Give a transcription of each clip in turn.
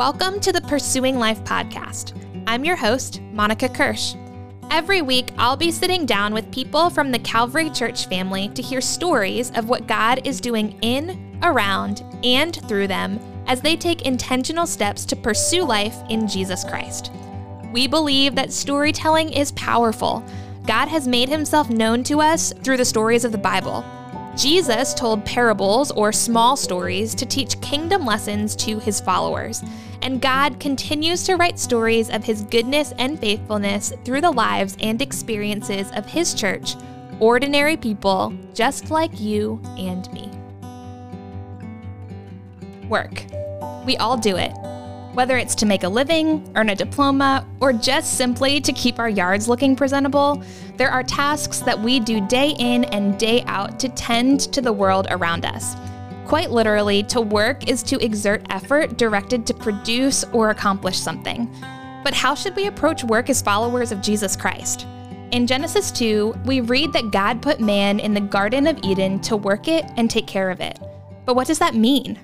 Welcome to the Pursuing Life podcast. I'm your host, Monica Kirsch. Every week, I'll be sitting down with people from the Calvary Church family to hear stories of what God is doing in, around, and through them as they take intentional steps to pursue life in Jesus Christ. We believe that storytelling is powerful. God has made himself known to us through the stories of the Bible. Jesus told parables or small stories to teach kingdom lessons to his followers. And God continues to write stories of his goodness and faithfulness through the lives and experiences of his church, ordinary people just like you and me. Work. We all do it. Whether it's to make a living, earn a diploma, or just simply to keep our yards looking presentable, there are tasks that we do day in and day out to tend to the world around us. Quite literally, to work is to exert effort directed to produce or accomplish something. But how should we approach work as followers of Jesus Christ? In Genesis 2, we read that God put man in the Garden of Eden to work it and take care of it. But what does that mean?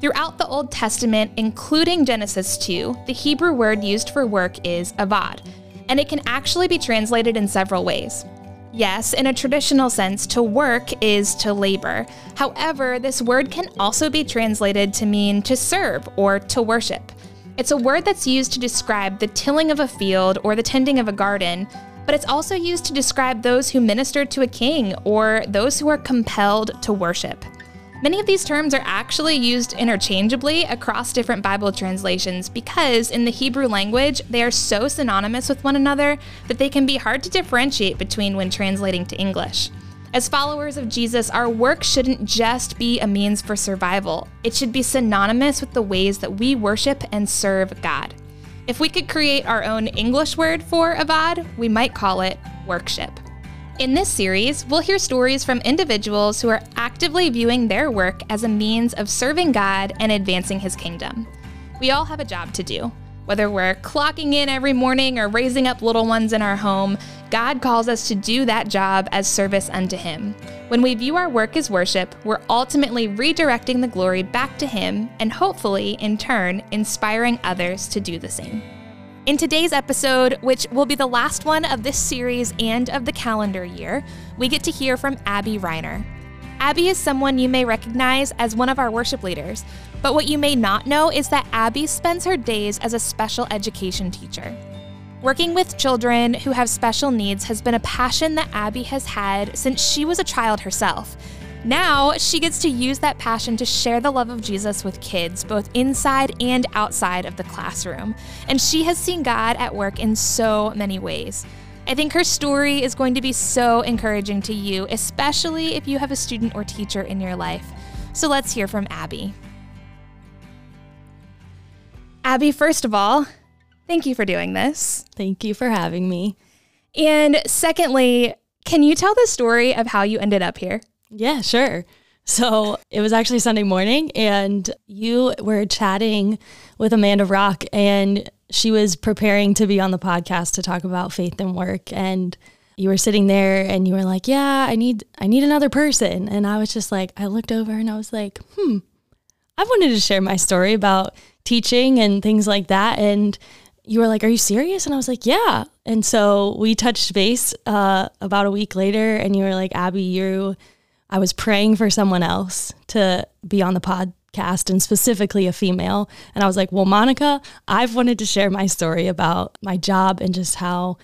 Throughout the Old Testament, including Genesis 2, the Hebrew word used for work is avad, and it can actually be translated in several ways. Yes, in a traditional sense, to work is to labor. However, this word can also be translated to mean to serve or to worship. It's a word that's used to describe the tilling of a field or the tending of a garden, but it's also used to describe those who minister to a king or those who are compelled to worship. Many of these terms are actually used interchangeably across different Bible translations because in the Hebrew language, they are so synonymous with one another that they can be hard to differentiate between when translating to English. As followers of Jesus, our work shouldn't just be a means for survival, it should be synonymous with the ways that we worship and serve God. If we could create our own English word for avad, we might call it workship. In this series, we'll hear stories from individuals who are actively viewing their work as a means of serving God and advancing His kingdom. We all have a job to do. Whether we're clocking in every morning or raising up little ones in our home, God calls us to do that job as service unto Him. When we view our work as worship, we're ultimately redirecting the glory back to Him and hopefully, in turn, inspiring others to do the same. In today's episode, which will be the last one of this series and of the calendar year, we get to hear from Abby Reiner. Abby is someone you may recognize as one of our worship leaders, but what you may not know is that Abby spends her days as a special education teacher. Working with children who have special needs has been a passion that Abby has had since she was a child herself, now she gets to use that passion to share the love of Jesus with kids, both inside and outside of the classroom. And she has seen God at work in so many ways. I think her story is going to be so encouraging to you, especially if you have a student or teacher in your life. So let's hear from Abby. Abby, first of all, thank you for doing this. Thank you for having me. And secondly, can you tell the story of how you ended up here? Yeah, sure. So it was actually Sunday morning, and you were chatting with Amanda Rock, and she was preparing to be on the podcast to talk about faith and work. And you were sitting there, and you were like, "Yeah, I need, I need another person." And I was just like, I looked over, and I was like, "Hmm, I wanted to share my story about teaching and things like that." And you were like, "Are you serious?" And I was like, "Yeah." And so we touched base uh, about a week later, and you were like, "Abby, you." I was praying for someone else to be on the podcast and specifically a female. And I was like, well, Monica, I've wanted to share my story about my job and just how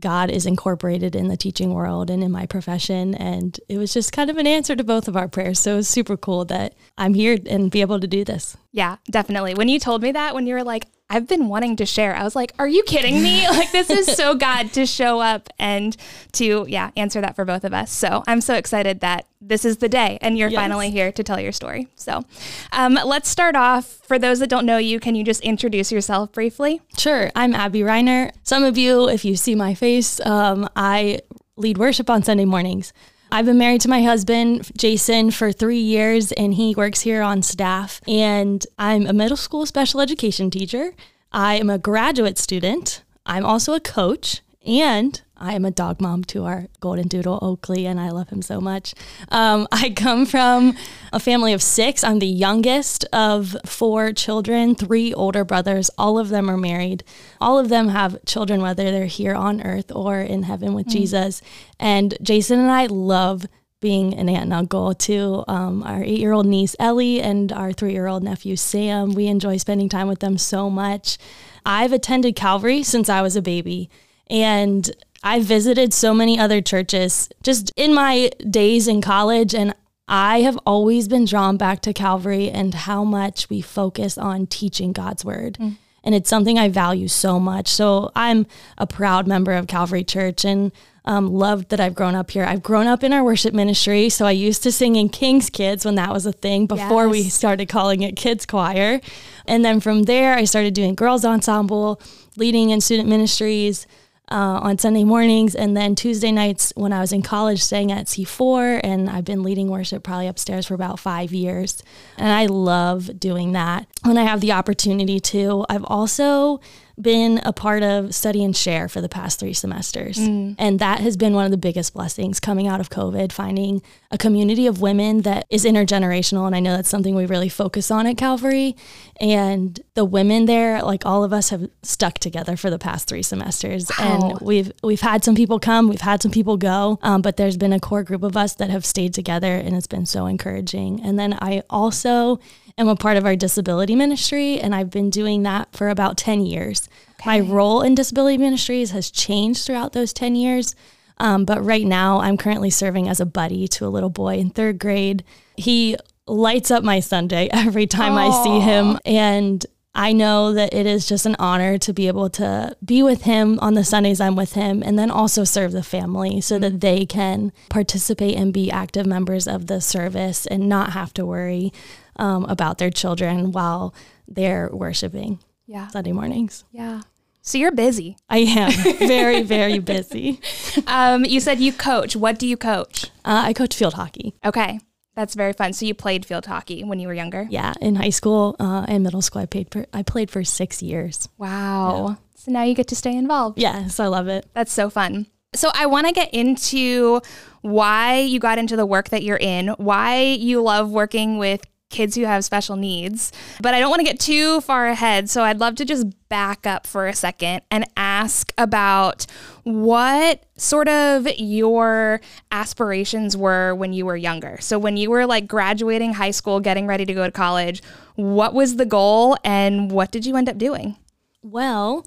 God is incorporated in the teaching world and in my profession. And it was just kind of an answer to both of our prayers. So it was super cool that I'm here and be able to do this. Yeah, definitely. When you told me that, when you were like, I've been wanting to share. I was like, are you kidding me? like, this is so God to show up and to, yeah, answer that for both of us. So I'm so excited that this is the day and you're yes. finally here to tell your story. So um, let's start off. For those that don't know you, can you just introduce yourself briefly? Sure. I'm Abby Reiner. Some of you, if you see my face, um, I lead worship on Sunday mornings. I've been married to my husband, Jason, for three years, and he works here on staff. And I'm a middle school special education teacher. I am a graduate student. I'm also a coach, and I am a dog mom to our golden doodle Oakley, and I love him so much. Um, I come from a family of six. I'm the youngest of four children, three older brothers. All of them are married. All of them have children, whether they're here on earth or in heaven with mm. Jesus. And Jason and I love being an aunt and uncle to um, our eight year old niece Ellie and our three year old nephew Sam. We enjoy spending time with them so much. I've attended Calvary since I was a baby. And I visited so many other churches just in my days in college, and I have always been drawn back to Calvary and how much we focus on teaching God's word. Mm. And it's something I value so much. So I'm a proud member of Calvary Church and um, loved that I've grown up here. I've grown up in our worship ministry. So I used to sing in King's Kids when that was a thing before yes. we started calling it Kids Choir. And then from there, I started doing girls' ensemble, leading in student ministries uh, on Sunday mornings, and then Tuesday nights when I was in college, staying at C4, and I've been leading worship probably upstairs for about five years, and I love doing that. When I have the opportunity to, I've also been a part of Study and Share for the past three semesters. Mm. And that has been one of the biggest blessings coming out of COVID, finding a community of women that is intergenerational. And I know that's something we really focus on at Calvary. And the women there, like all of us, have stuck together for the past three semesters. Wow. And we've we've had some people come, we've had some people go, um, but there's been a core group of us that have stayed together, and it's been so encouraging. And then I also am a part of our disability ministry, and I've been doing that for about 10 years. Okay. My role in disability ministries has changed throughout those 10 years. Um, but right now, I'm currently serving as a buddy to a little boy in third grade. He lights up my Sunday every time Aww. I see him. And I know that it is just an honor to be able to be with him on the Sundays I'm with him and then also serve the family so that they can participate and be active members of the service and not have to worry um, about their children while they're worshiping yeah. Sunday mornings. Yeah. So you're busy. I am very, very busy. Um, you said you coach. What do you coach? Uh, I coach field hockey. Okay. That's very fun. So you played field hockey when you were younger? Yeah, in high school uh, and middle school, I played for I played for six years. Wow! Yeah. So now you get to stay involved. Yes, I love it. That's so fun. So I want to get into why you got into the work that you're in, why you love working with kids who have special needs. But I don't want to get too far ahead. So I'd love to just back up for a second and ask about what sort of your aspirations were when you were younger. So when you were like graduating high school, getting ready to go to college, what was the goal and what did you end up doing? Well,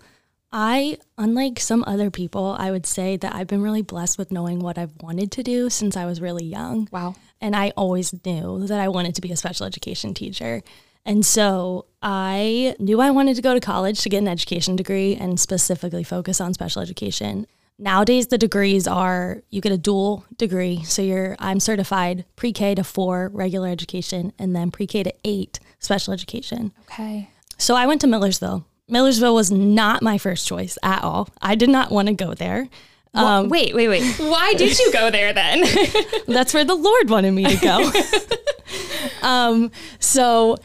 I, unlike some other people, I would say that I've been really blessed with knowing what I've wanted to do since I was really young. Wow. And I always knew that I wanted to be a special education teacher. And so I knew I wanted to go to college to get an education degree and specifically focus on special education. Nowadays the degrees are you get a dual degree. So you're I'm certified pre-K to 4 regular education and then pre-K to 8 special education. Okay. So I went to Millersville. Millersville was not my first choice at all. I did not want to go there. Um, wait, wait, wait. Why did you go there then? that's where the Lord wanted me to go. um, so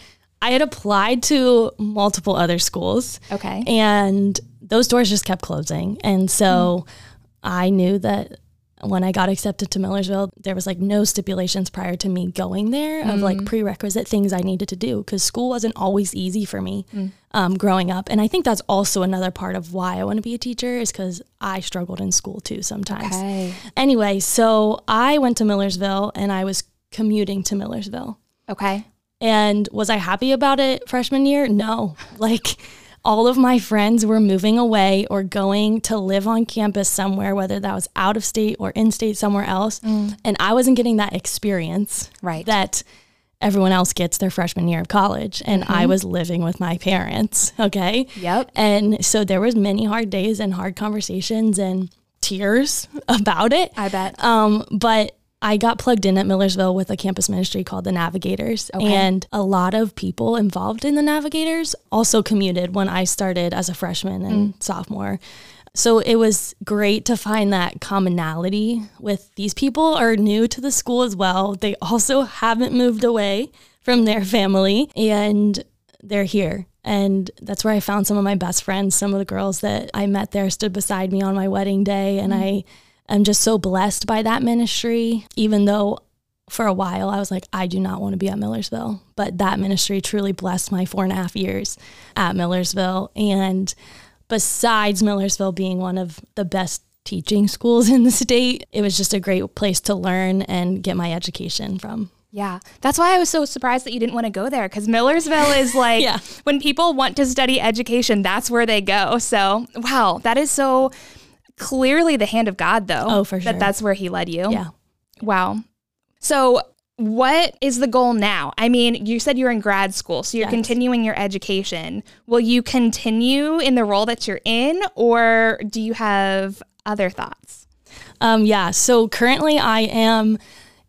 I had applied to multiple other schools. Okay. And those doors just kept closing. And so mm. I knew that when I got accepted to Millersville, there was like no stipulations prior to me going there of like mm. prerequisite things I needed to do because school wasn't always easy for me mm. um, growing up. And I think that's also another part of why I want to be a teacher is because I struggled in school too sometimes. Okay. Anyway, so I went to Millersville and I was commuting to Millersville. Okay. And was I happy about it freshman year? No. Like, all of my friends were moving away or going to live on campus somewhere, whether that was out of state or in state somewhere else. Mm. And I wasn't getting that experience right. that everyone else gets their freshman year of college. And mm-hmm. I was living with my parents. Okay. Yep. And so there was many hard days and hard conversations and tears about it. I bet. Um, but I got plugged in at Millersville with a campus ministry called the Navigators. Okay. And a lot of people involved in the Navigators also commuted when I started as a freshman and mm. sophomore. So it was great to find that commonality with these people are new to the school as well. They also haven't moved away from their family and they're here. And that's where I found some of my best friends. Some of the girls that I met there stood beside me on my wedding day. And I am just so blessed by that ministry, even though for a while I was like, I do not want to be at Millersville. But that ministry truly blessed my four and a half years at Millersville. And besides Millersville being one of the best teaching schools in the state, it was just a great place to learn and get my education from. Yeah. That's why I was so surprised that you didn't want to go there because Millersville is like Yeah. when people want to study education, that's where they go. So, wow, that is so clearly the hand of God, though. Oh, for sure. That that's where He led you. Yeah. Wow. So, what is the goal now? I mean, you said you're in grad school, so you're Yes. continuing your education. Will you continue in the role that you're in, or do you have other thoughts? Um, yeah. So currently, I am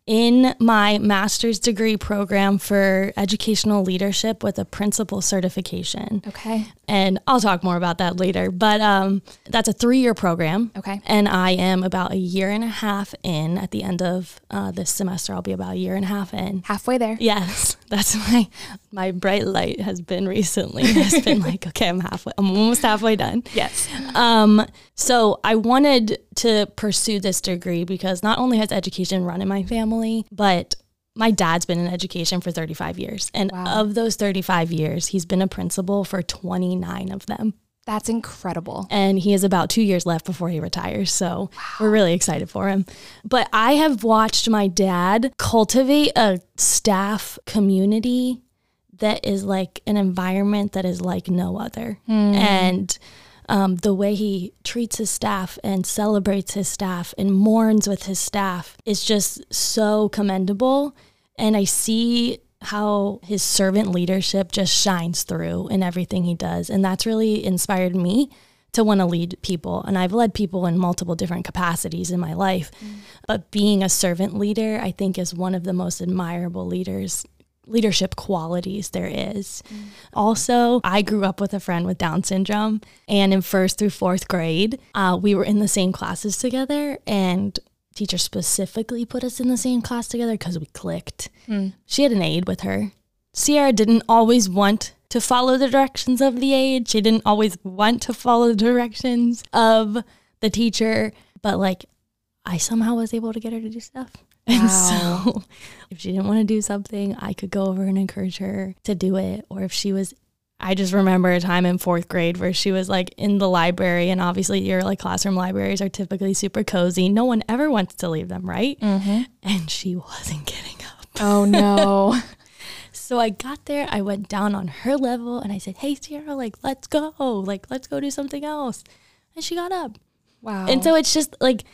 in my master's degree program for educational leadership with a principal certification. Okay. And I'll talk more about that later. But um, that's a three year program. Okay. And I am about a year and a half in. At the end of uh, this semester, I'll be about a year and a half in. Halfway there. Yes, that's my my bright light has been recently. It's been like, okay, I'm halfway. I'm almost halfway done. Yes. Um, so I wanted to pursue this degree because not only has education run in my family, but my dad's been in education for 35 years. And Wow. of those 35 years, he's been a principal for 29 of them. That's incredible. And he has about two years left before he retires. So we're really excited for him. But I have watched my dad cultivate a staff community that is like an environment that is like no other. And um, the way he treats his staff and celebrates his staff and mourns with his staff is just so commendable. And I see how his servant leadership just shines through in everything he does. And that's really inspired me to want to lead people. And I've led people in multiple different capacities in my life. But being a servant leader, I think, is one of the most admirable leaders. Leadership qualities there is. Also, I grew up with a friend with Down syndrome, and in first through fourth grade, uh, we were in the same classes together, and teacher specifically put us in the same class together because we clicked. Mm. She had an aide with her. Sierra didn't always want to follow the directions of the aide. She didn't always want to follow the directions of the teacher, but like I somehow was able to get her to do stuff. And Wow. so if she didn't want to do something, I could go over and encourage her to do it. Or if she was, I just remember a time in fourth grade where she was like in the library, and obviously your like classroom libraries are typically super cozy. No one ever wants to leave them, right? Mm-hmm. And she wasn't getting up. Oh no. So I got there, I went down on her level and I said, Hey, Sierra, like, let's go. Like, let's go do something else. And she got up. wow. And so it's just like,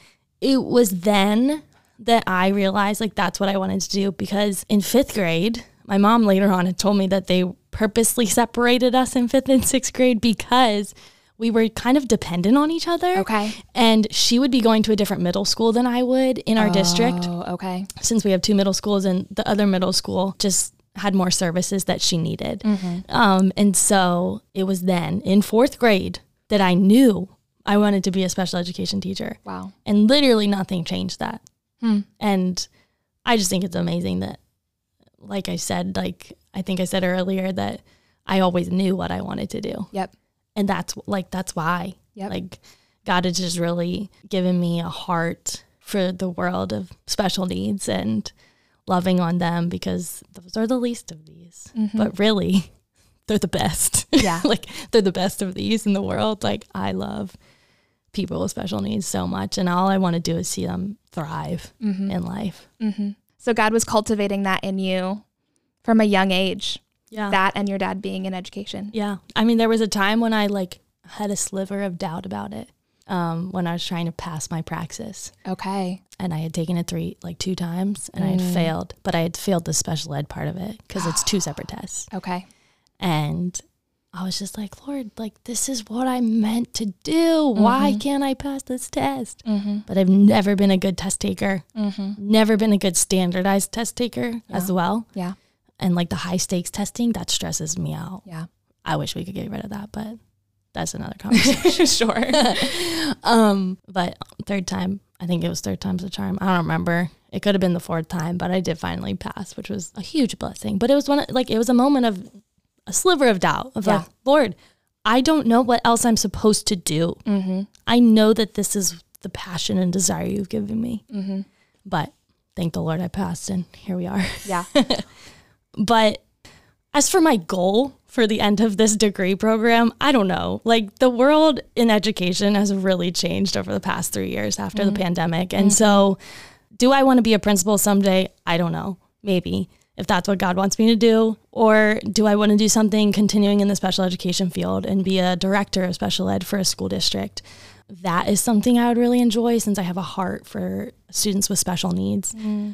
it was then that I realized like that's what I wanted to do because in fifth grade, my mom later on had told me that they purposely separated us in fifth and sixth grade because we were kind of dependent on each other. Okay. And she would be going to a different middle school than I would in our district Oh, okay. since we have two middle schools and the other middle school just had more services that she needed. Um, and so it was then in fourth grade that I knew I wanted to be a special education teacher. Wow. And literally nothing changed that. Hmm. And I just think it's amazing that, like I said, like I think I said earlier, that I always knew what I wanted to do. Yep. And that's like, that's why. Yep. Like God has just really given me a heart for the world of special needs and loving on them because those are the least of these. Mm-hmm. But really, they're the best. Yeah. like they're the best of these in the world. Like I love people with special needs so much and all I want to do is see them thrive mm-hmm. in life. Mm-hmm. So God was cultivating that in you from a young age. Yeah. That and your dad being in education. Yeah. I mean, there was a time when I like had a sliver of doubt about it um, when I was trying to pass my praxis. Okay. And I had taken it three, like two times and I had failed, but I had failed the special ed part of it because it's two separate tests. Okay. And I was just like, Lord, like, this is what I meant to do. Why mm-hmm. can't I pass this test? Mm-hmm. But I've never been a good test taker, mm-hmm. never been a good standardized test taker as well. Yeah. And like the high stakes testing, that stresses me out. Yeah. I wish we could get rid of that, but that's another conversation. sure. um, but third time, I think it was third time's a charm. I don't remember. It could have been the fourth time, but I did finally pass, which was a huge blessing. But it was one of- like it was a moment of a sliver of doubt of Yeah. like, Lord, I don't know what else I'm supposed to do. Mm-hmm. I know that this is the passion and desire you've given me. Mm-hmm. But thank the Lord I passed and here we are. Yeah. But as for my goal for the end of this degree program, I don't know. Like the world in education has really changed over the past three years after the pandemic. And so, do I want to be a principal someday? I don't know. Maybe if that's what God wants me to do. Or do I want to do something continuing in the special education field and be a director of special ed for a school district? That is something I would really enjoy since I have a heart for students with special needs.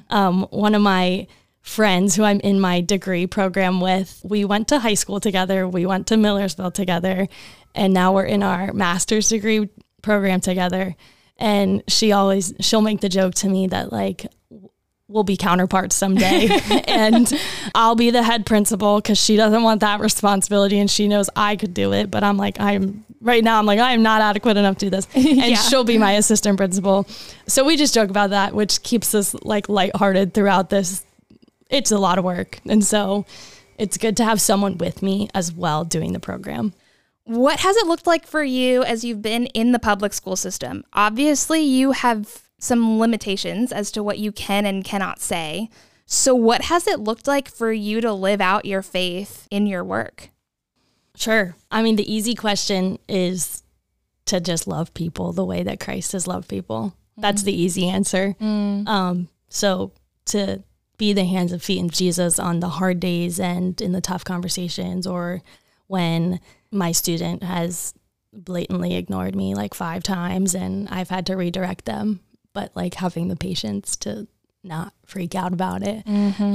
Um, one of my friends who I'm in my degree program with, we went to high school together, we went to Millersville together, and now we're in our master's degree program together. And she always she'll make the joke to me that like we'll be counterparts someday and I'll be the head principal cuz she doesn't want that responsibility and she knows I could do it but I'm like I'm right now I'm like I am not adequate enough to do this and Yeah. she'll be my assistant principal. So we just joke about that which keeps us like lighthearted throughout this it's a lot of work. And so it's good to have someone with me as well doing the program. What has it looked like for you as you've been in the public school system? Obviously, you have some limitations as to what you can and cannot say. So, what has it looked like for you to live out your faith in your work? Sure. I mean, the easy question is to just love people the way that Christ has loved people. That's the easy answer. Um, so to be the hands and feet of Jesus on the hard days and in the tough conversations, or when my student has blatantly ignored me like five times and I've had to redirect them, but like having the patience to not freak out about it.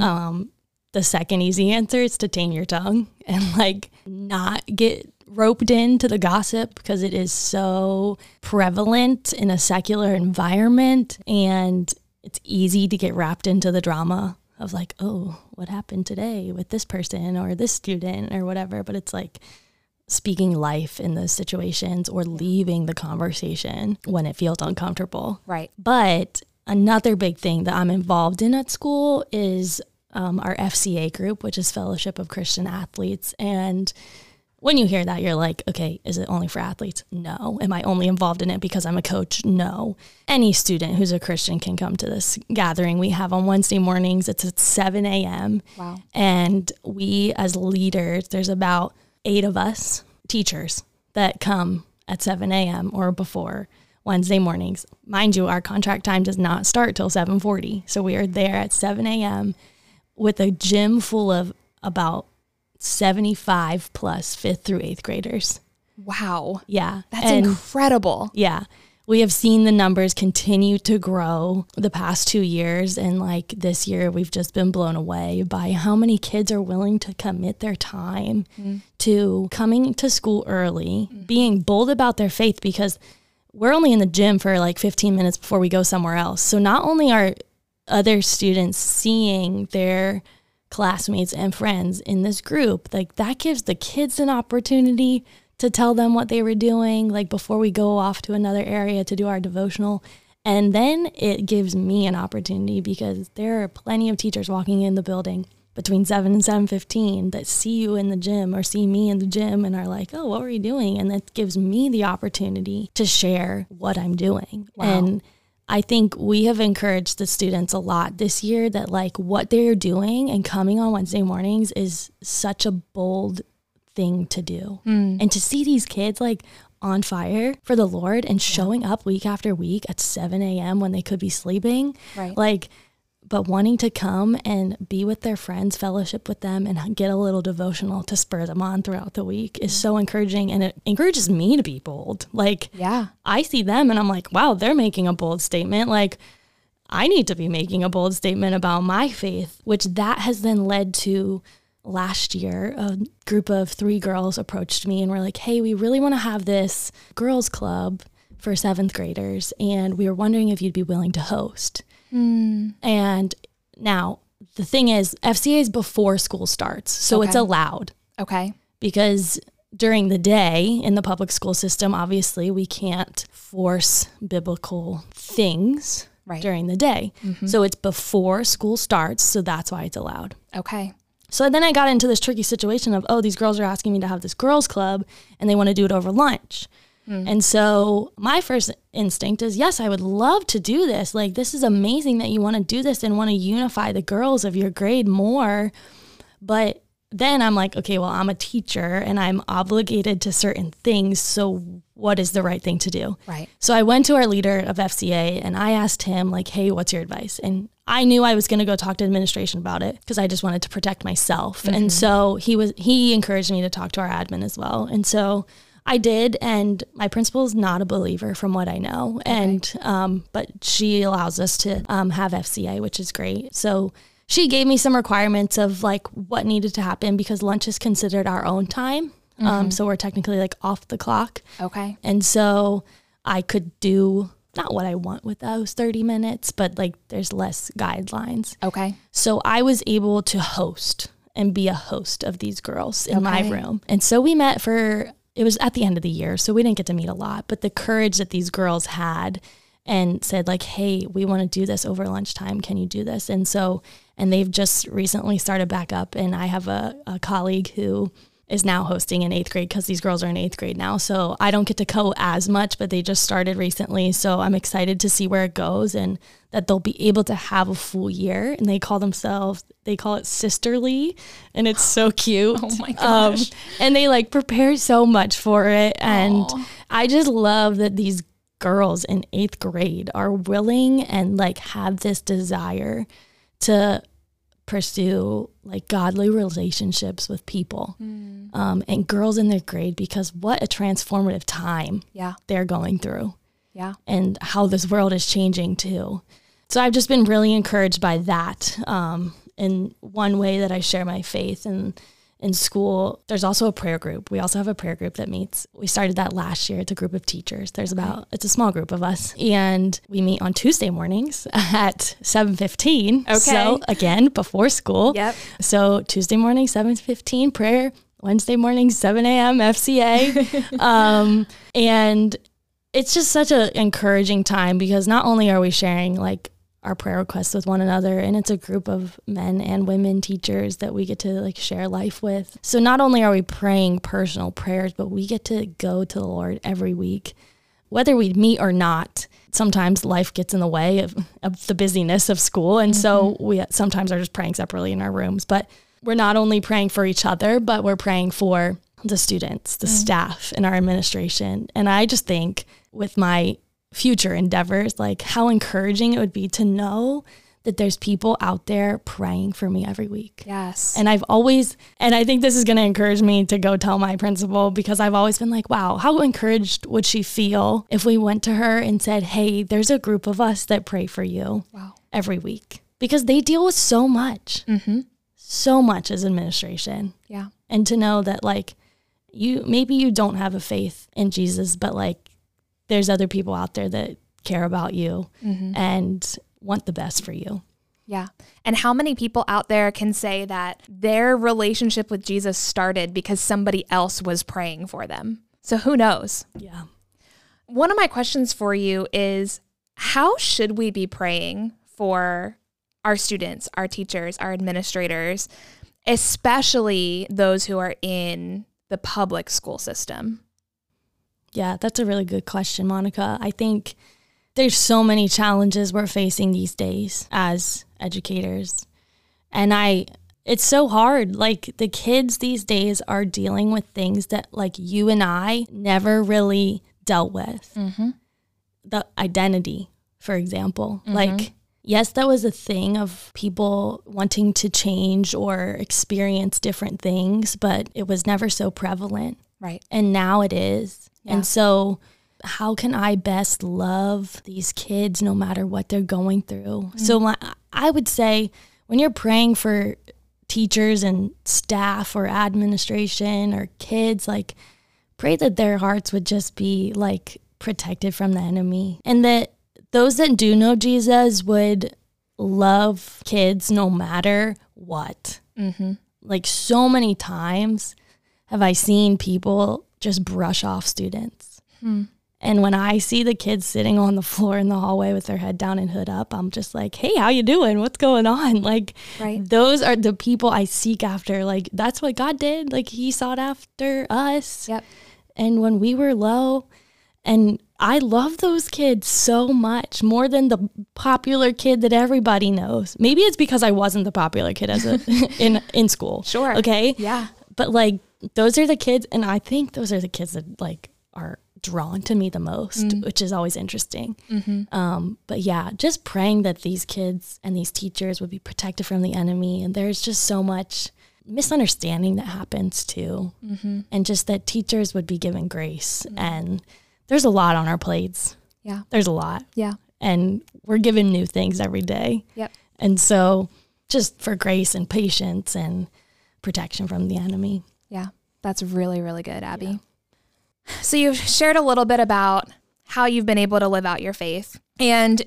Um, the second easy answer is to tame your tongue and like not get roped into the gossip because it is so prevalent in a secular environment and it's easy to get wrapped into the drama of like, oh, what happened today with this person or this student or whatever. But it's like speaking life in those situations or leaving the conversation when it feels uncomfortable. Right. But another big thing that I'm involved in at school is um, our FCA group, which is Fellowship of Christian Athletes. And when you hear that, you're like, okay, is it only for athletes? No. Am I only involved in it because I'm a coach? No. Any student who's a Christian can come to this gathering we have on Wednesday mornings. It's at 7 a.m. Wow. And we, as leaders, there's about eight of us, teachers, that come at 7 a.m. or before Wednesday mornings. Mind you, our contract time does not start till 7:40, so we are there at 7 a.m. with a gym full of about 75 plus fifth through eighth graders. Wow. Yeah, That's and incredible. yeah. We have seen the numbers continue to grow the past two years. And like this year, we've just been blown away by how many kids are willing to commit their time mm-hmm. to coming to school early, mm-hmm. being bold about their faith because we're only in the gym for like 15 minutes before we go somewhere else. So not only are other students seeing their classmates and friends in this group, like that gives the kids an opportunity to tell them what they were doing, like before we go off to another area to do our devotional. And then it gives me an opportunity because there are plenty of teachers walking in the building between 7 and 7.15 that see you in the gym or see me in the gym and are like, oh, what were you doing? And that gives me the opportunity to share what I'm doing. And I think we have encouraged the students a lot this year that like what they're doing and coming on Wednesday mornings is such a bold thing to do. Mm. And to see these kids like on fire for the Lord and showing up week after week at 7 a.m. when they could be sleeping. Right. Like, but wanting to come and be with their friends, fellowship with them, and get a little devotional to spur them on throughout the week is so encouraging. And it encourages me to be bold. Like, Yeah. I see them and I'm like, wow, they're making a bold statement. Like, I need to be making a bold statement about my faith, which that has then led to last year. A group of three girls approached me and were like, hey, we really want to have this girls' club for seventh graders. And we were wondering if you'd be willing to host. Hmm. And now the thing is, FCA is before school starts. So it's allowed Okay. because during the day in the public school system, obviously, we can't force biblical things Right. during the day. Mm-hmm. So it's before school starts. So that's why it's allowed. Okay. So then I got into this tricky situation of, oh, these girls are asking me to have this girls' club and they want to do it over lunch. Hmm. And so my first instinct is, yes, I would love to do this. Like, this is amazing that you want to do this and want to unify the girls of your grade more. But then I'm like, okay, well, I'm a teacher and I'm obligated to certain things. So, what is the right thing to do? Right. So, I went to our leader of FCA and I asked him, like, hey, what's your advice? And I knew I was going to go talk to administration about it because I just wanted to protect myself. And so he was he encouraged me to talk to our admin as well. And so I did, and my principal is not a believer from what I know, and um, but she allows us to um, have FCA, which is great. So she gave me some requirements of like what needed to happen because lunch is considered our own time, um, so we're technically like off the clock, Okay. and so I could do not what I want with those thirty minutes, but like there's less guidelines. Okay. So I was able to host and be a host of these girls in my room. And so we met for, it was at the end of the year. So we didn't get to meet a lot, but the courage that these girls had and said, like, hey, we want to do this over lunchtime. Can you do this? And so, and they've just recently started back up. And I have a, a colleague who is now hosting in eighth grade because these girls are in eighth grade now. So I don't get to co as much, but they just started recently. So I'm excited to see where it goes and that they'll be able to have a full year. And they call themselves, they call it Sisterly. And it's so cute. Oh my Um, gosh. and they like prepare so much for it. And Aw. I just love that these girls in eighth grade are willing and like have this desire to pursue like godly relationships with people um, and girls in their grade because what a transformative time Yeah. they're going through Yeah. and how this world is changing too. So I've just been really encouraged by that. Um, in one way that I share my faith and in school, there's also a prayer group. We also have a prayer group that meets. We started that last year. It's a group of teachers. There's about it's a small group of us, and we meet on Tuesday mornings at 7:15. Okay. So again, before school. Yep. So Tuesday morning, 7:15 prayer. Wednesday morning, 7 a.m. FCA. um, and it's just such an encouraging time because not only are we sharing like our prayer requests with one another. And it's a group of men and women teachers that we get to like share life with. So not only are we praying personal prayers but we get to go to the lord every week whether we meet or not. Sometimes life gets in the way of, of the busyness of school. And so mm-hmm. we sometimes are just praying separately in our rooms. But we're not only praying for each other but we're praying for the students the mm-hmm. staff and our administration. And i just think with my future endeavors like how encouraging it would be to know that there's people out there praying for me every week Yes. and I've always, and I think this is going to encourage me to go tell my principal because I've always been like, wow, how encouraged would she feel if we went to her and said, hey, there's a group of us that pray for you wow. every week? Because they deal with so much, Mm-hmm. so much as administration. Yeah. And to know that, like, you maybe you don't have a faith in Jesus, but like, there's other people out there that care about you Mm-hmm. and want the best for you. Yeah. And how many people out there can say that their relationship with Jesus started because somebody else was praying for them? So who knows? Yeah. One of my questions for you is how should we be praying for our students, our teachers, our administrators, especially those who are in the public school system? Yeah, that's a really good question, Monica. I think there's so many challenges we're facing these days as educators. And I it's so hard. Like the kids these days are dealing with things that like you and I never really dealt with. Mm-hmm. The identity, for example. Like yes, that was a thing of people wanting to change or experience different things, but it was never so prevalent Right. and now it is. Yeah. And so, how can I best love these kids no matter what they're going through? So, my, I would say when you're praying for teachers and staff or administration or kids, like pray that their hearts would just be like protected from the enemy and that those that do know Jesus would love kids no matter what Mm-hmm. like so many times have I seen people just brush off students. Hmm. And when I see the kids sitting on the floor in the hallway with their head down and hood up, I'm just like, "Hey, how you doing? What's going on?" Like Right. those are the people I seek after. Like that's what God did. Like he sought after us. Yep. And when we were low, and I love those kids so much more than the popular kid that everybody knows. Maybe it's because I wasn't the popular kid as a in in school. Sure. Okay. Yeah. But like those are the kids and I think those are the kids that like are drawn to me the most, Mm. which is always interesting. Mm-hmm. Um, but yeah, just praying that these kids and these teachers would be protected from the enemy. And there's just so much misunderstanding that happens too. Mm-hmm. And just that teachers would be given grace. And there's a lot on our plates. Yeah. There's a lot. Yeah. And we're given new things every day. Yep. And so just for grace and patience and protection from the enemy. Yeah. That's really, really good, Abby. So you've shared a little bit about how you've been able to live out your faith. And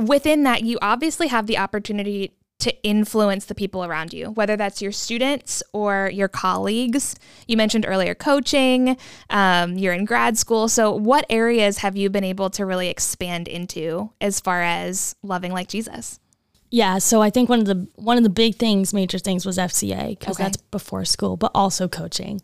within that, you obviously have the opportunity to influence the people around you, whether that's your students or your colleagues. You mentioned earlier coaching, um, you're in grad school. So, what areas have you been able to really expand into as far as loving like Jesus? Yeah, so I think one of the one of the big things, major things, was FCA because Okay. that's before school, but also coaching.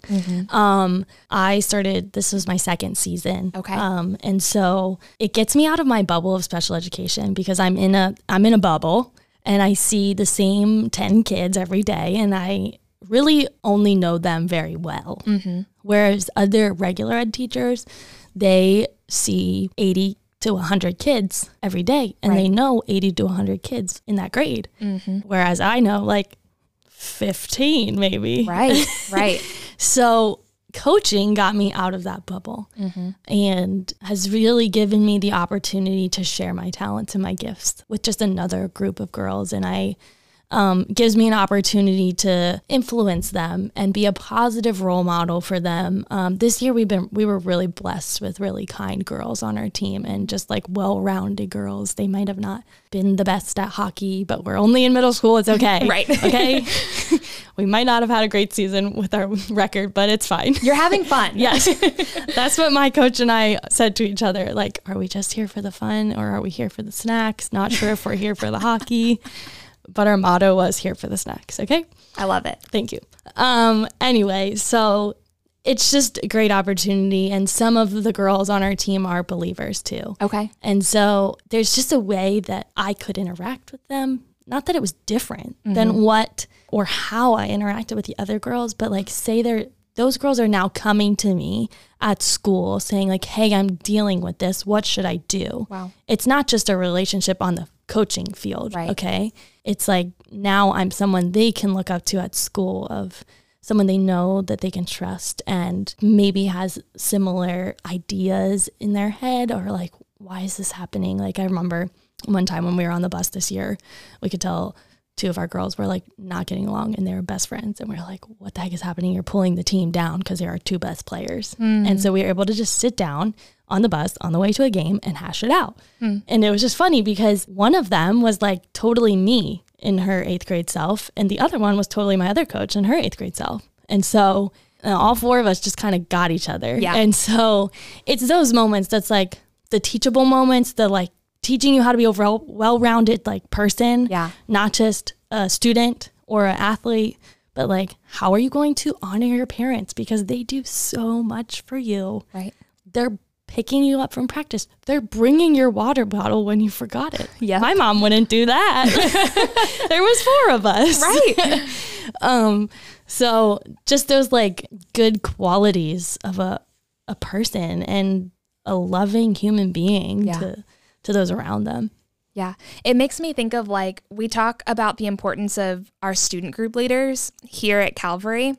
Um, I started. This was my second season. Okay. Um, and so it gets me out of my bubble of special education because I'm in a I'm in a bubble and I see the same ten kids every day, and I really only know them very well. Whereas other regular ed teachers, they see eighty to 100 kids every day and they know 80 to 100 kids in that grade. Mm-hmm. Whereas i know like 15 maybe. Right, right. so coaching got me out of that bubble mm-hmm. and has really given me the opportunity to share my talents and my gifts with just another group of girls. And i um, gives me an opportunity to influence them and be a positive role model for them. Um, this year we've been we were really blessed with really kind girls on our team and just like well-rounded girls. They might have not been the best at hockey, but we're only in middle school. It's okay, Right. Okay, we might not have had a great season with our record, but it's fine. You're having fun. Yes. That's what my coach and I said to each other. Like, are we just here for the fun or are we here for the snacks? Not sure if we're here for the hockey. But our motto was here for the snacks. Okay. I love it. Thank you. Um, anyway, so it's just a great opportunity. And some of the girls on our team are believers too. Okay. And so there's just a way that I could interact with them. Not that it was different than what or how I interacted with the other girls, but like say they're those girls are now coming to me at school saying like, "Hey, I'm dealing with this. What should I do?" Wow. It's not just a relationship on the coaching field, Right. okay? It's like now I'm someone they can look up to at school of someone they know that they can trust and maybe has similar ideas in their head or like why is this happening? Like i remember one time when we were on the bus this year we could tell two of our girls were like not getting along and they were best friends and we are like what the heck is happening? You're pulling the team down because they're two best players. Hmm. And so we were able to just sit down on the bus on the way to a game and hash it out and it was just funny because one of them was like totally me in her eighth grade self and the other one was totally my other coach in her eighth grade self and so uh, all four of us just kind of got each other Yeah. and so it's those moments that's like the teachable moments the like teaching you how to be a well- well-rounded like person Yeah. not just a student or an athlete but like how are you going to honor your parents because they do so much for you Right. they're picking you up from practice they're bringing your water bottle when you forgot it Yep. my mom wouldn't do that there was four of us Right. um so just those like good qualities of a a person and a loving human being Yeah. to to those around them Yeah. It makes me think of like we talk about the importance of our student group leaders here at Calvary,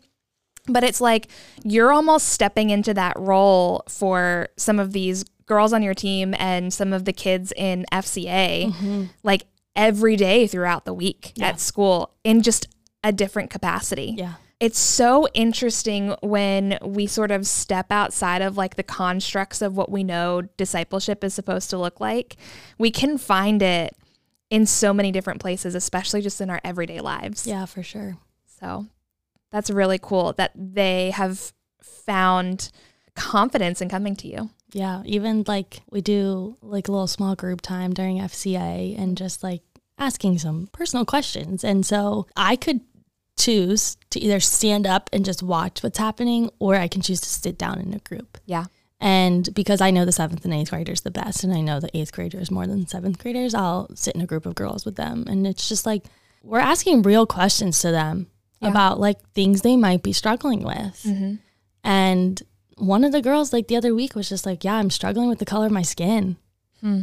but it's like you're almost stepping into that role for some of these girls on your team and some of the kids in FCA mm-hmm. like every day throughout the week Yeah. at school in just a different capacity. yeah It's so interesting when we sort of step outside of like the constructs of what we know discipleship is supposed to look like. We can find it in so many different places, especially just in our everyday lives. yeah for sure So that's really cool that they have found confidence in coming to you. Yeah, even like we do like a little small group time during FCA and just like asking some personal questions. And so I could choose to either stand up and just watch what's happening or I can choose to sit down in a group. Yeah. And because I know the seventh and eighth graders the best, and I know the eighth graders more than seventh graders, I'll sit in a group of girls with them. And it's just like we're asking real questions to them Yeah. about like things they might be struggling with. Mm-hmm. And one of the girls, like the other week, was just like, Yeah, I'm struggling with the color of my skin. Hmm.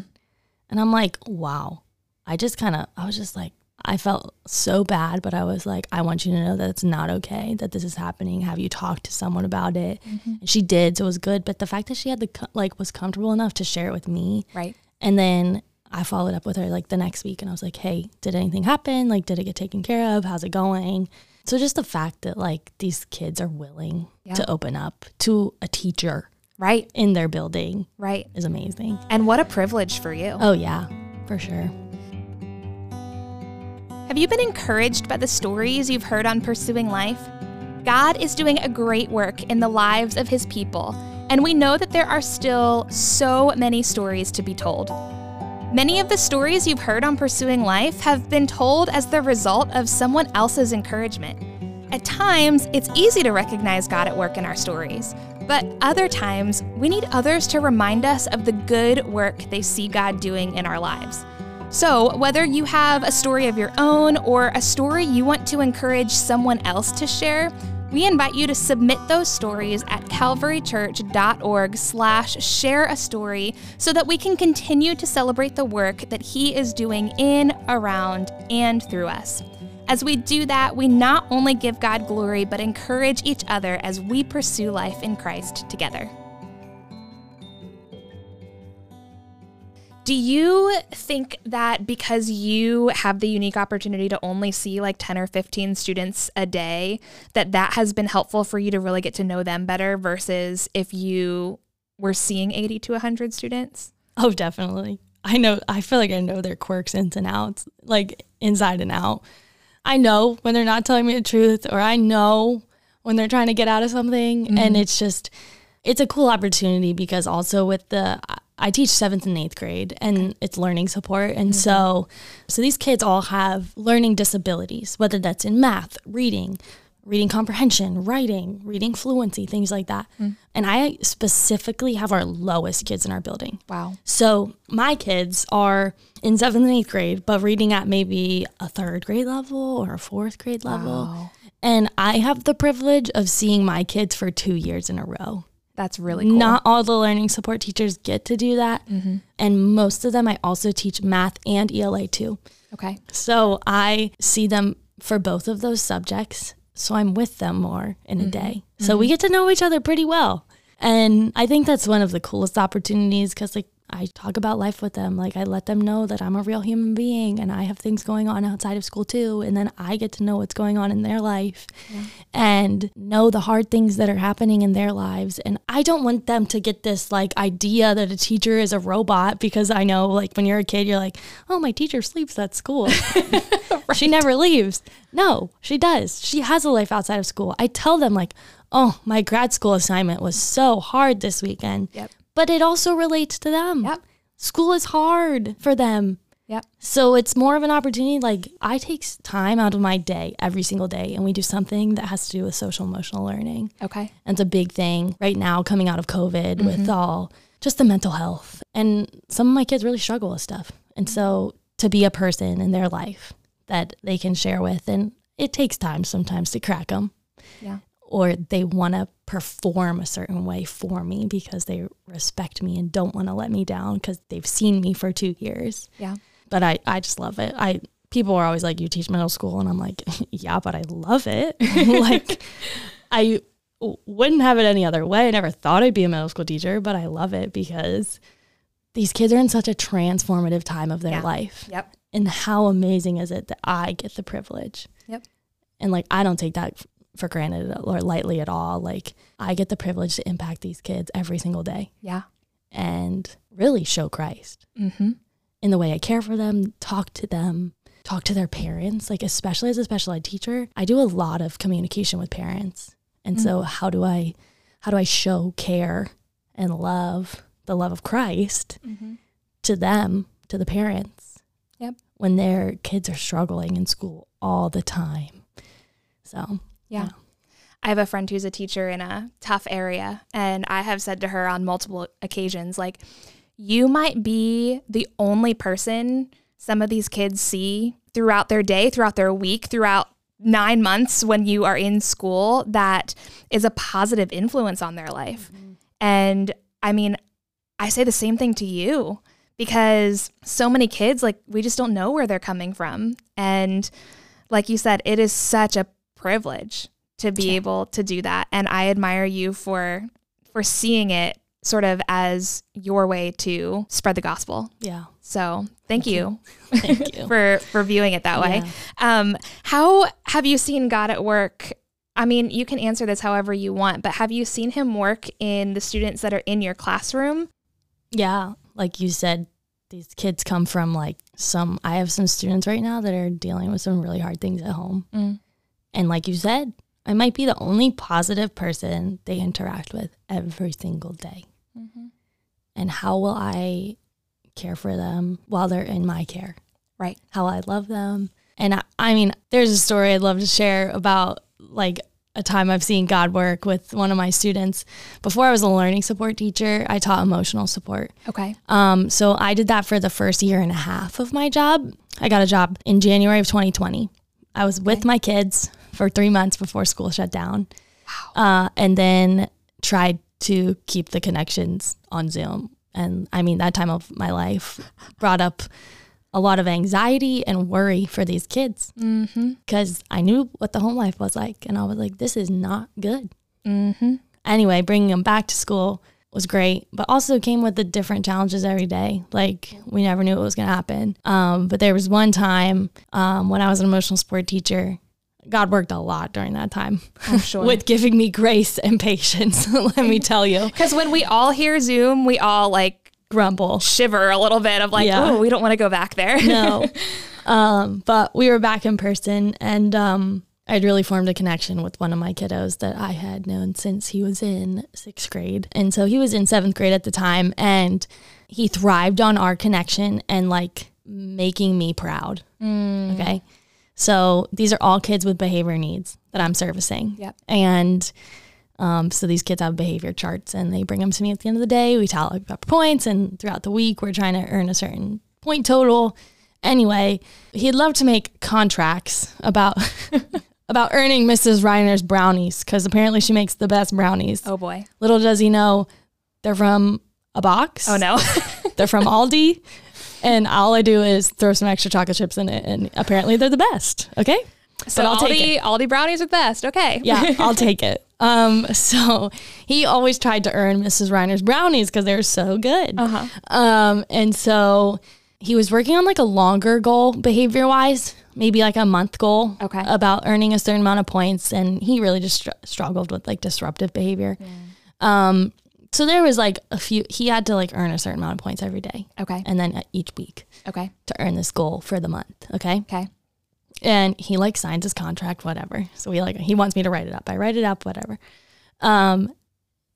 And I'm like, Wow. I just kind of, I was just like, I felt so bad, but I was like, I want you to know that it's not okay that this is happening. Have you talked to someone about it? And she did, so it was good. But the fact that she had the like was comfortable enough to share it with me, Right. and then I followed up with her like the next week, and I was like, Hey, did anything happen? Like, did it get taken care of? How's it going? So just the fact that like these kids are willing Yeah. to open up to a teacher Right. in their building Right. is amazing. And what a privilege for you. Oh yeah, for sure. Have you been encouraged by the stories you've heard on Pursuing Life? God is doing a great work in the lives of his people, and we know that there are still so many stories to be told. Many of the stories you've heard on Pursuing Life have been told as the result of someone else's encouragement. At times, it's easy to recognize God at work in our stories, but other times, we need others to remind us of the good work they see God doing in our lives. So, whether you have a story of your own or a story you want to encourage someone else to share, we invite you to submit those stories at calvarychurch.org slash share a story so that we can continue to celebrate the work that he is doing in, around, and through us. As we do that, we not only give God glory, but encourage each other as we pursue life in Christ together. Do you think that because you have the unique opportunity to only see like 10 or 15 students a day, that that has been helpful for you to really get to know them better versus if you were seeing 80 to 100 students? Oh, definitely. I know. I feel like I know their quirks ins and outs, like inside and out. I know when they're not telling me the truth, or I know when they're trying to get out of something. And mm-hmm. it's just, it's a cool opportunity because also with the, I teach seventh and eighth grade and it's learning support. And mm-hmm. so, so these kids all have learning disabilities, whether that's in math, reading, reading comprehension, writing, reading fluency, things like that. Mm. And I specifically have our lowest kids in our building. Wow. So my kids are in seventh and eighth grade, but reading at maybe a third grade level or a fourth grade level. Wow. And I have the privilege of seeing my kids for two years in a row. That's really cool. Not all the learning support teachers get to do that. Mm-hmm. And most of them, I also teach math and ELA too. okay. So I see them for both of those subjects. So I'm with them more in a mm-hmm. day. So we mm-hmm. get to know each other pretty well. And I think that's one of the coolest opportunities because, like, I talk about life with them. Like, I let them know that I'm a real human being and I have things going on outside of school too. And then I get to know what's going on in their life and know the hard things that are happening in their lives. And I don't want them to get this like idea that a teacher is a robot because I know, like, when you're a kid, you're like, oh, my teacher sleeps at school. She never leaves. No, she does. She has a life outside of school. I tell them, like, oh, my grad school assignment was so hard this weekend. Yep. But it also relates to them. Yep. School is hard for them. Yep. So it's more of an opportunity. Like, I take time out of my day every single day and we do something that has to do with social emotional learning. Okay. And it's a big thing right now coming out of COVID with mm-hmm. all just the mental health. And some of my kids really struggle with stuff. And so to be a person in their life that they can share with, and it takes time sometimes to crack them, Yeah. Or they want to perform a certain way for me because they respect me and don't want to let me down because they've seen me for two years. Yeah. But I, I just love it. I people are always like, "You teach middle school," and I'm like, "Yeah, but I love it." like, I wouldn't have it any other way. I never thought I'd be a middle school teacher, but I love it because these kids are in such a transformative time of their Yeah. life. Yep. And how amazing is it that I get the privilege? Yep. And like, I don't take that for granted or lightly at all. Like, I get the privilege to impact these kids every single day Yeah. and really show Christ Mm-hmm. in the way I care for them, talk to them, talk to their parents. Like, especially as a special ed teacher, I do a lot of communication with parents. And so, how do I, how do I show care and love the love of Christ to them, to the parents. Yep. When their kids are struggling in school all the time. So, Yeah. I have a friend who's a teacher in a tough area, and I have said to her on multiple occasions, like, you might be the only person some of these kids see throughout their day, throughout their week, throughout nine months when you are in school that is a positive influence on their life. Mm-hmm. And I mean, I say the same thing to you because so many kids, like, we just don't know where they're coming from. And like you said, it is such a privilege to be Yeah. able to do that. And I admire you for for seeing it sort of as your way to spread the gospel. yeah. So thank, you, Thank you. for for viewing it that way. Yeah. Um, how have you seen God at work? I mean, you can answer this however you want, but have you seen him work in the students that are in your classroom? Yeah, like you said, these kids come from like some. I have some students right now that are dealing with some really hard things at home, Mm. And like you said, I might be the only positive person they interact with every single day. And how will I care for them while they're in my care? Right. How I love them, and I, I mean, there's a story I'd love to share about like a time I've seen God work with one of my students. Before I was a learning support teacher, I taught emotional support. Okay. Um, so I did that for the first year and a half of my job. I got a job in January of 2020. I was with my kids for three months before school shut down. Uh, and then tried to keep the connections on Zoom. And I mean, that time of my life brought up a lot of anxiety and worry for these kids Mm-hmm. because I knew what the home life was like. And I was like, this is not good Mm-hmm. anyway, bringing them back to school was great, but also came with the different challenges every day. Like we never knew what was going to happen. Um, but there was one time um, when I was an emotional support teacher. God worked a lot during that time I'm sure. with giving me grace and patience. let me tell you, Because when we all hear Zoom, we all like grumble. shiver a little bit of like, Yeah. oh, we don't want to go back there. no. Um, but we were back in person and um, I'd really formed a connection with one of my kiddos that I had known since he was in sixth grade. And so he was in seventh grade at the time and he thrived on our connection and like making me proud. Okay. So these are all kids with behavior needs that I'm servicing. Yep. And um, so these kids have behavior charts and they bring them to me at the end of the day. We tally up points and throughout the week we're trying to earn a certain point total. Anyway, he'd love to make contracts about about earning Mrs. Reiner's brownies because apparently she makes the best brownies. Oh boy. Little does he know they're from a box. Oh no. They're from Aldi. And all I do is throw some extra chocolate chips in it, and apparently they're the best. Okay, so I'll Aldi, take Aldi brownies are the best. Okay. yeah, I'll take it. Um, so he always tried to earn Mrs. Reiner's brownies because they were so good. Uh-huh. Um, and so he was working on like a longer goal behavior wise, maybe like a month goal. Okay. About earning a certain amount of points, and he really just str- struggled with like disruptive behavior. Um, so there was like a few. He had to like earn a certain amount of points every day, Okay. and then each week Okay. to earn this goal for the month. Okay Okay. and he like signs his contract whatever so he like he wants me to write it up i write it up whatever um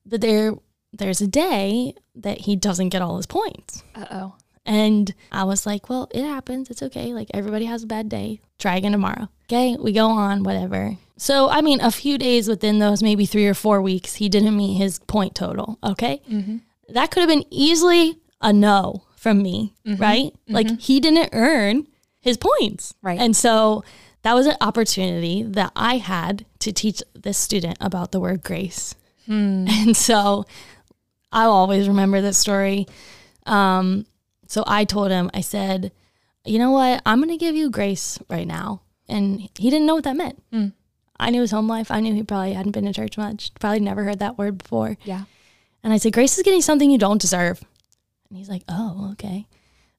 but there there's a day that he doesn't get all his points Uh oh. And i was like well it happens it's okay like everybody has a bad day try again tomorrow okay we go on whatever so i mean a few days within those maybe three or four weeks he didn't meet his point total okay Mm-hmm. that could have been easily a no from me, right? Like he didn't earn his points. Right. And so that was an opportunity that I had to teach this student about the word grace. And so I'll always remember this story. Um, so I told him, I said, you know what? I'm going to give you grace right now. And he didn't know what that meant. Hmm. I knew his home life. I knew he probably hadn't been to church much, probably never heard that word before. Yeah. And I said, Grace is getting something you don't deserve. And he's like, Oh, okay.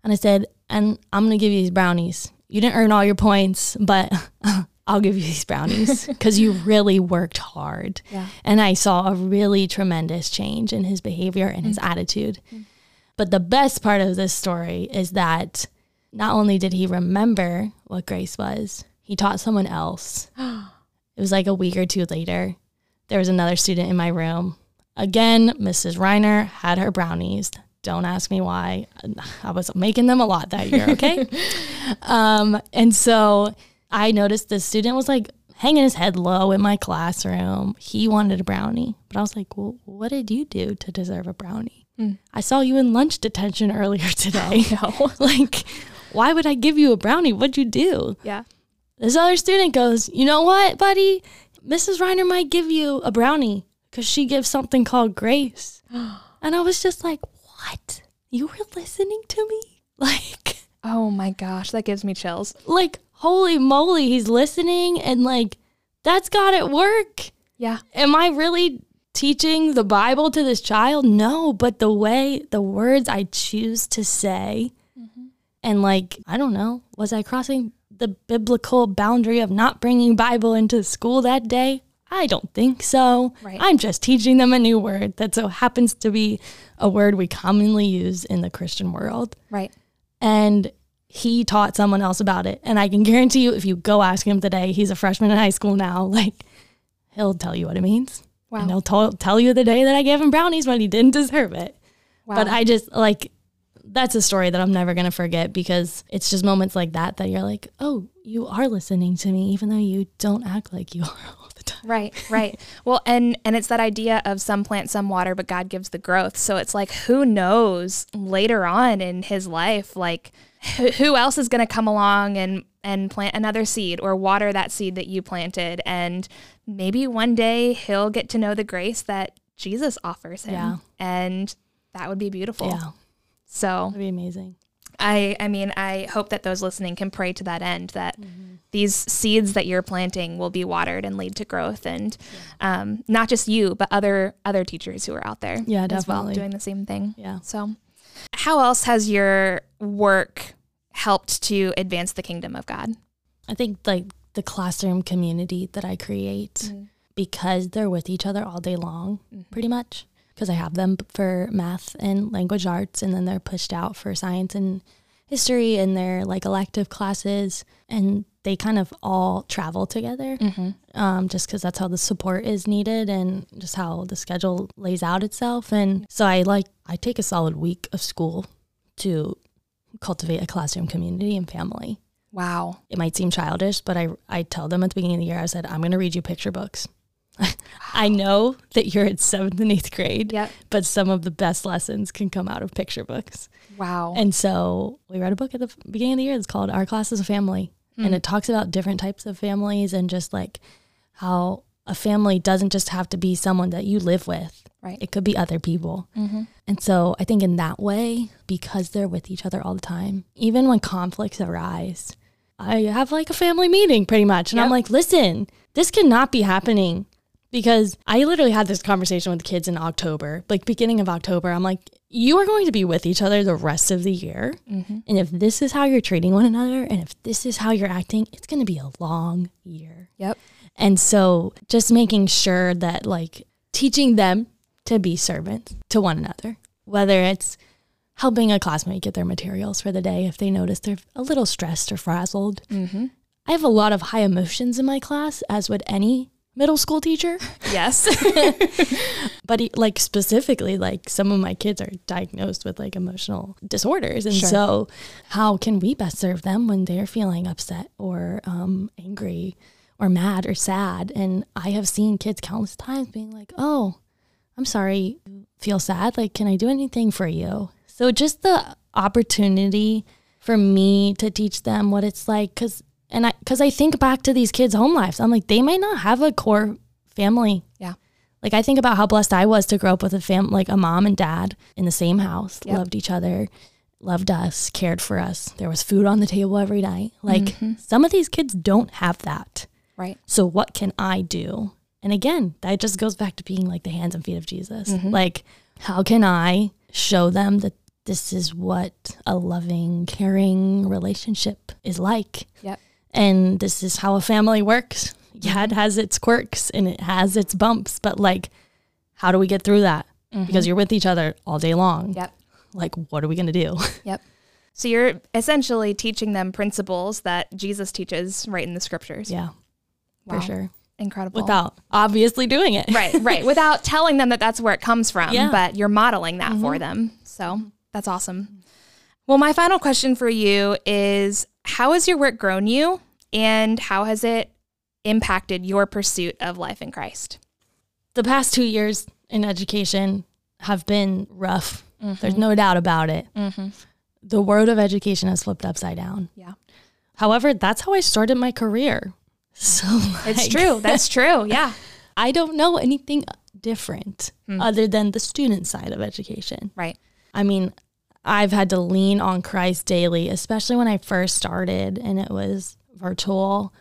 And I said, And I'm going to give you these brownies. You didn't earn all your points, but I'll give you these brownies because you really worked hard. Yeah. And I saw a really tremendous change in his behavior and his hmm. attitude. Hmm. But the best part of this story is that not only did he remember what grace was, he taught someone else. it was like a week or two later. There was another student in my room Again, Mrs. Reiner had her brownies. Don't ask me why. I was making them a lot that year, okay? um, and so I noticed the student was like hanging his head low in my classroom. He wanted a brownie. But I was like, well, what did you do to deserve a brownie? Mm. I saw you in lunch detention earlier today. Oh, no. like, why would I give you a brownie? What'd you do? Yeah. This other student goes, You know what, buddy? Mrs. Reiner might give you a brownie because she gives something called grace. and I was just like, What? You were listening to me? Like, Oh my gosh, that gives me chills. like, holy moly, he's listening and like, that's God at work. Yeah. Am I really teaching the Bible to this child? No, but the way, the words I choose to say, mm-hmm. and like, I don't know, was I crossing the biblical boundary of not bringing Bible into school that day? I don't think so. Right. I'm just teaching them a new word that so happens to be a word we commonly use in the Christian world. Right. And he taught someone else about it. And I can guarantee you, if you go ask him today, he's a freshman in high school now, like, he'll tell you what it means. Wow. And he'll tell tell you the day that I gave him brownies when he didn't deserve it. Wow. But I just like that's a story that I'm never gonna forget because it's just moments like that that you're like, oh, you are listening to me, even though you don't act like you are all the time. Right, right. well, and and it's that idea of some plant, some water, but God gives the growth. So it's like who knows later on in his life, like who, else is going to come along and and plant another seed or water that seed that you planted, and maybe one day he'll get to know the grace that Jesus offers him, Yeah. and that would be beautiful. Yeah, So that'd be amazing. I I mean I hope that those listening can pray to that end that these seeds that you're planting will be watered and lead to growth and um, not just you but other other teachers who are out there Yeah, as well definitely. doing the same thing. Yeah. So how else has your work helped to advance the kingdom of God? I think like the classroom community that I create mm-hmm. because they're with each other all day long, mm-hmm. pretty much. Because I have them for math and language arts, and then they're pushed out for science and history and their like elective classes, and they kind of all travel together. Um, just because that's how the support is needed and just how the schedule lays out itself. And so I like I take a solid week of school to cultivate a classroom community and family Wow. it might seem childish, but I I tell them at the beginning of the year, I said, I'm going to read you picture books. I know that you're in seventh and eighth grade, Yep. but some of the best lessons can come out of picture books. Wow. And so we read a book at the beginning of the year. It's called Our Class is a Family. And hmm. it talks about different types of families and just like how a family doesn't just have to be someone that you live with. Right. It could be other people. Mm-hmm. And so I think in that way, because they're with each other all the time, even when conflicts arise, I have like a family meeting pretty much. And I'm like, listen, this cannot be happening because I literally had this conversation with the kids in October, like beginning of October. I'm like, you are going to be with each other the rest of the year. And if this is how you're treating one another and if this is how you're acting, it's going to be a long year. yep. And so just making sure that like teaching them to be servants to one another, whether it's helping a classmate get their materials for the day if they notice they're a little stressed or frazzled. Mm-hmm. I have a lot of high emotions in my class, as would any middle school teacher. Yes. But he- like specifically, like some of my kids are diagnosed with like emotional disorders, and Sure. so how can we best serve them when they're feeling upset or um, angry or mad or sad? And I have seen kids countless times being like, "Oh, I'm sorry, you feel sad. Like, can I do anything for you?" So just the opportunity for me to teach them what it's like, because and I because I think back to these kids' home lives, I'm like, they might not have a core family yeah. like I think about how blessed I was to grow up with a fam like a mom and dad in the same house, Yep. loved each other, loved us, cared for us. There was food on the table every night. Like mm-hmm. some of these kids don't have that. Right. So what can I do? And again, that just goes back to being like the hands and feet of Jesus. Mm-hmm. Like how can I show them that this is what a loving, caring relationship is like? Yep. And this is how a family works. Yeah, it has its quirks and it has its bumps, but like, how do we get through that? Mm-hmm. Because you're with each other all day long. Yep. Like, what are we gonna do? Yep. So you're essentially teaching them principles that Jesus teaches right in the scriptures. yeah, Wow. for sure. Incredible. without obviously doing it. right, right. Without telling them that that's where it comes from, Yeah. but you're modeling that for mm-hmm. them. So mm-hmm. that's awesome. Well, my final question for you is how has your work grown you and how has it impacted your pursuit of life in Christ? The past two years in education have been rough. There's mm-hmm. no doubt about it. Mm-hmm. The world of education has flipped upside down. Yeah. However, that's how I started my career. So It's true. That's true. Yeah. I don't know anything different hmm. other than the student side of education. Right. I mean, I've had to lean on Christ daily, especially when I first started and it was virtual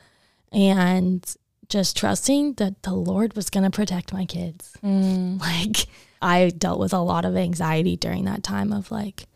and just trusting that the Lord was going to protect my kids. Mm. Like, I dealt with a lot of anxiety during that time of like,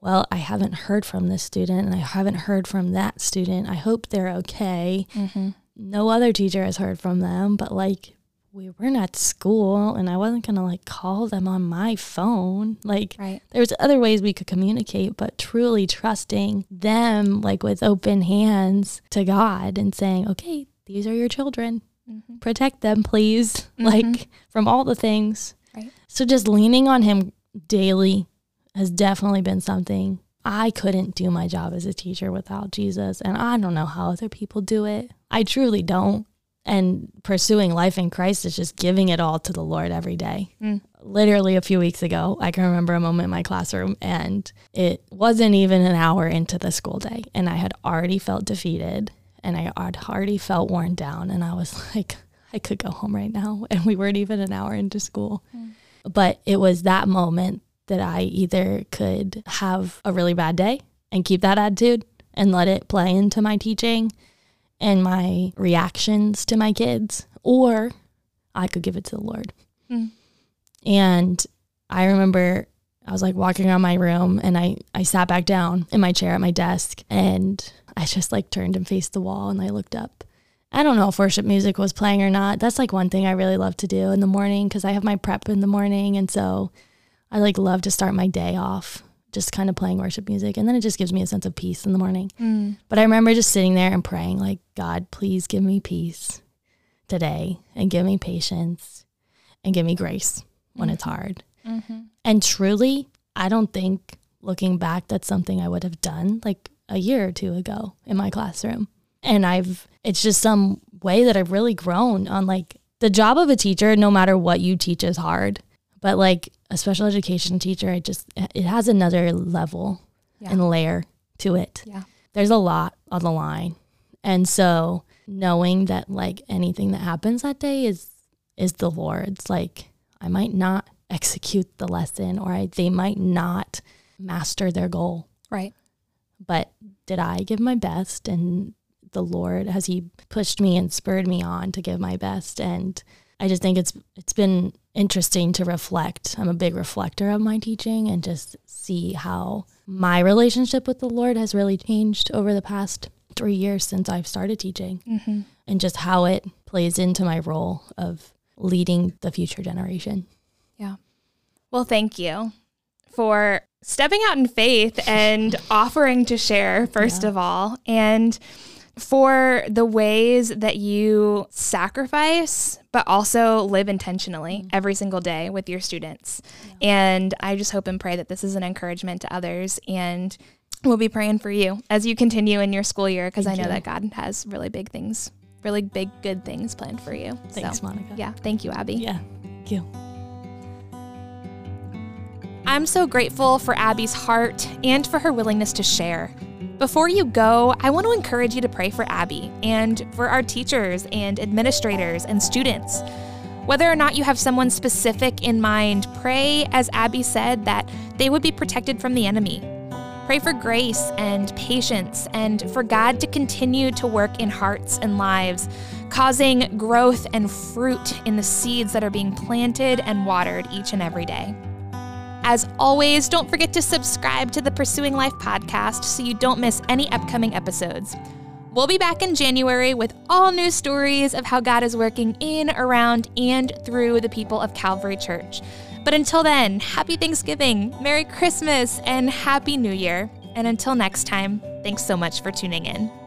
well, I haven't heard from this student and I haven't heard from that student. I hope they're okay. Mm-hmm. No other teacher has heard from them, but like, we weren't at school and I wasn't going to like call them on my phone. Like, Right. was other ways we could communicate, but truly trusting them, like with open hands to God and saying, okay, these are your children. Mm-hmm. Protect them, please. Like mm-hmm. from all the things. Right. So just leaning on Him daily has definitely been something. I couldn't do my job as a teacher without Jesus. And I don't know how other people do it. I truly don't. And pursuing life in Christ is just giving it all to the Lord every day. Mm. Literally a few weeks ago, I can remember a moment in my classroom and it wasn't even an hour into the school day and I had already felt defeated and I had already felt worn down and I was like, I could go home right now and we weren't even an hour into school. Mm. But it was that moment that I either could have a really bad day and keep that attitude and let it play into my teaching and my reactions to my kids, or I could give it to the Lord. Hmm. And I remember I was like walking around my room and I, I sat back down in my chair at my desk and I just like turned and faced the wall and I looked up. I don't know if worship music was playing or not. That's like one thing I really love to do in the morning because I have my prep in the morning. And so I like love to start my day off just kind of playing worship music. And then it just gives me a sense of peace in the morning. Mm. But I remember just sitting there and praying, like, God, please give me peace today and give me patience and give me grace when it's mm-hmm. hard. Mm-hmm. And truly, I don't think looking back, that's something I would have done like a year or two ago in my classroom. And I've, it's just some way that I've really grown on like the job of a teacher, no matter what you teach, is hard. But like a special education teacher, I just, it has another level Yeah. and layer to it Yeah. there's a lot on the line. And so knowing that like anything that happens that day is is the Lord's. Like I might not execute the lesson or I, they might not master their goal. Right. But did I give my best and the Lord has he pushed me and spurred me on to give my best and I just think it's it's been interesting to reflect. I'm a big reflector of my teaching and just see how my relationship with the Lord has really changed over the past 3 years since I've started teaching. Mm-hmm. And just how it plays into my role of leading the future generation. Yeah. Well, thank you for stepping out in faith and offering to share, first of all, and for the ways that you sacrifice, but also live intentionally mm-hmm. every single day with your students. And I just hope and pray that this is an encouragement to others. And we'll be praying for you as you continue in your school year because I know you. that God has really big things, really big, good things planned for you. Thanks, so, Monica. yeah. Thank you, Abby. Yeah. Thank you. I'm so grateful for Abby's heart and for her willingness to share. Before you go, I want to encourage you to pray for Abby and for our teachers and administrators and students. Whether or not you have someone specific in mind, pray, as Abby said, that they would be protected from the enemy. Pray for grace and patience and for God to continue to work in hearts and lives, causing growth and fruit in the seeds that are being planted and watered each and every day. As always, don't forget to subscribe to the Pursuing Life podcast so you don't miss any upcoming episodes. We'll be back in January with all new stories of how God is working in, around, and through the people of Calvary Church. But until then, happy Thanksgiving, Merry Christmas, and Happy New Year. And until next time, thanks so much for tuning in.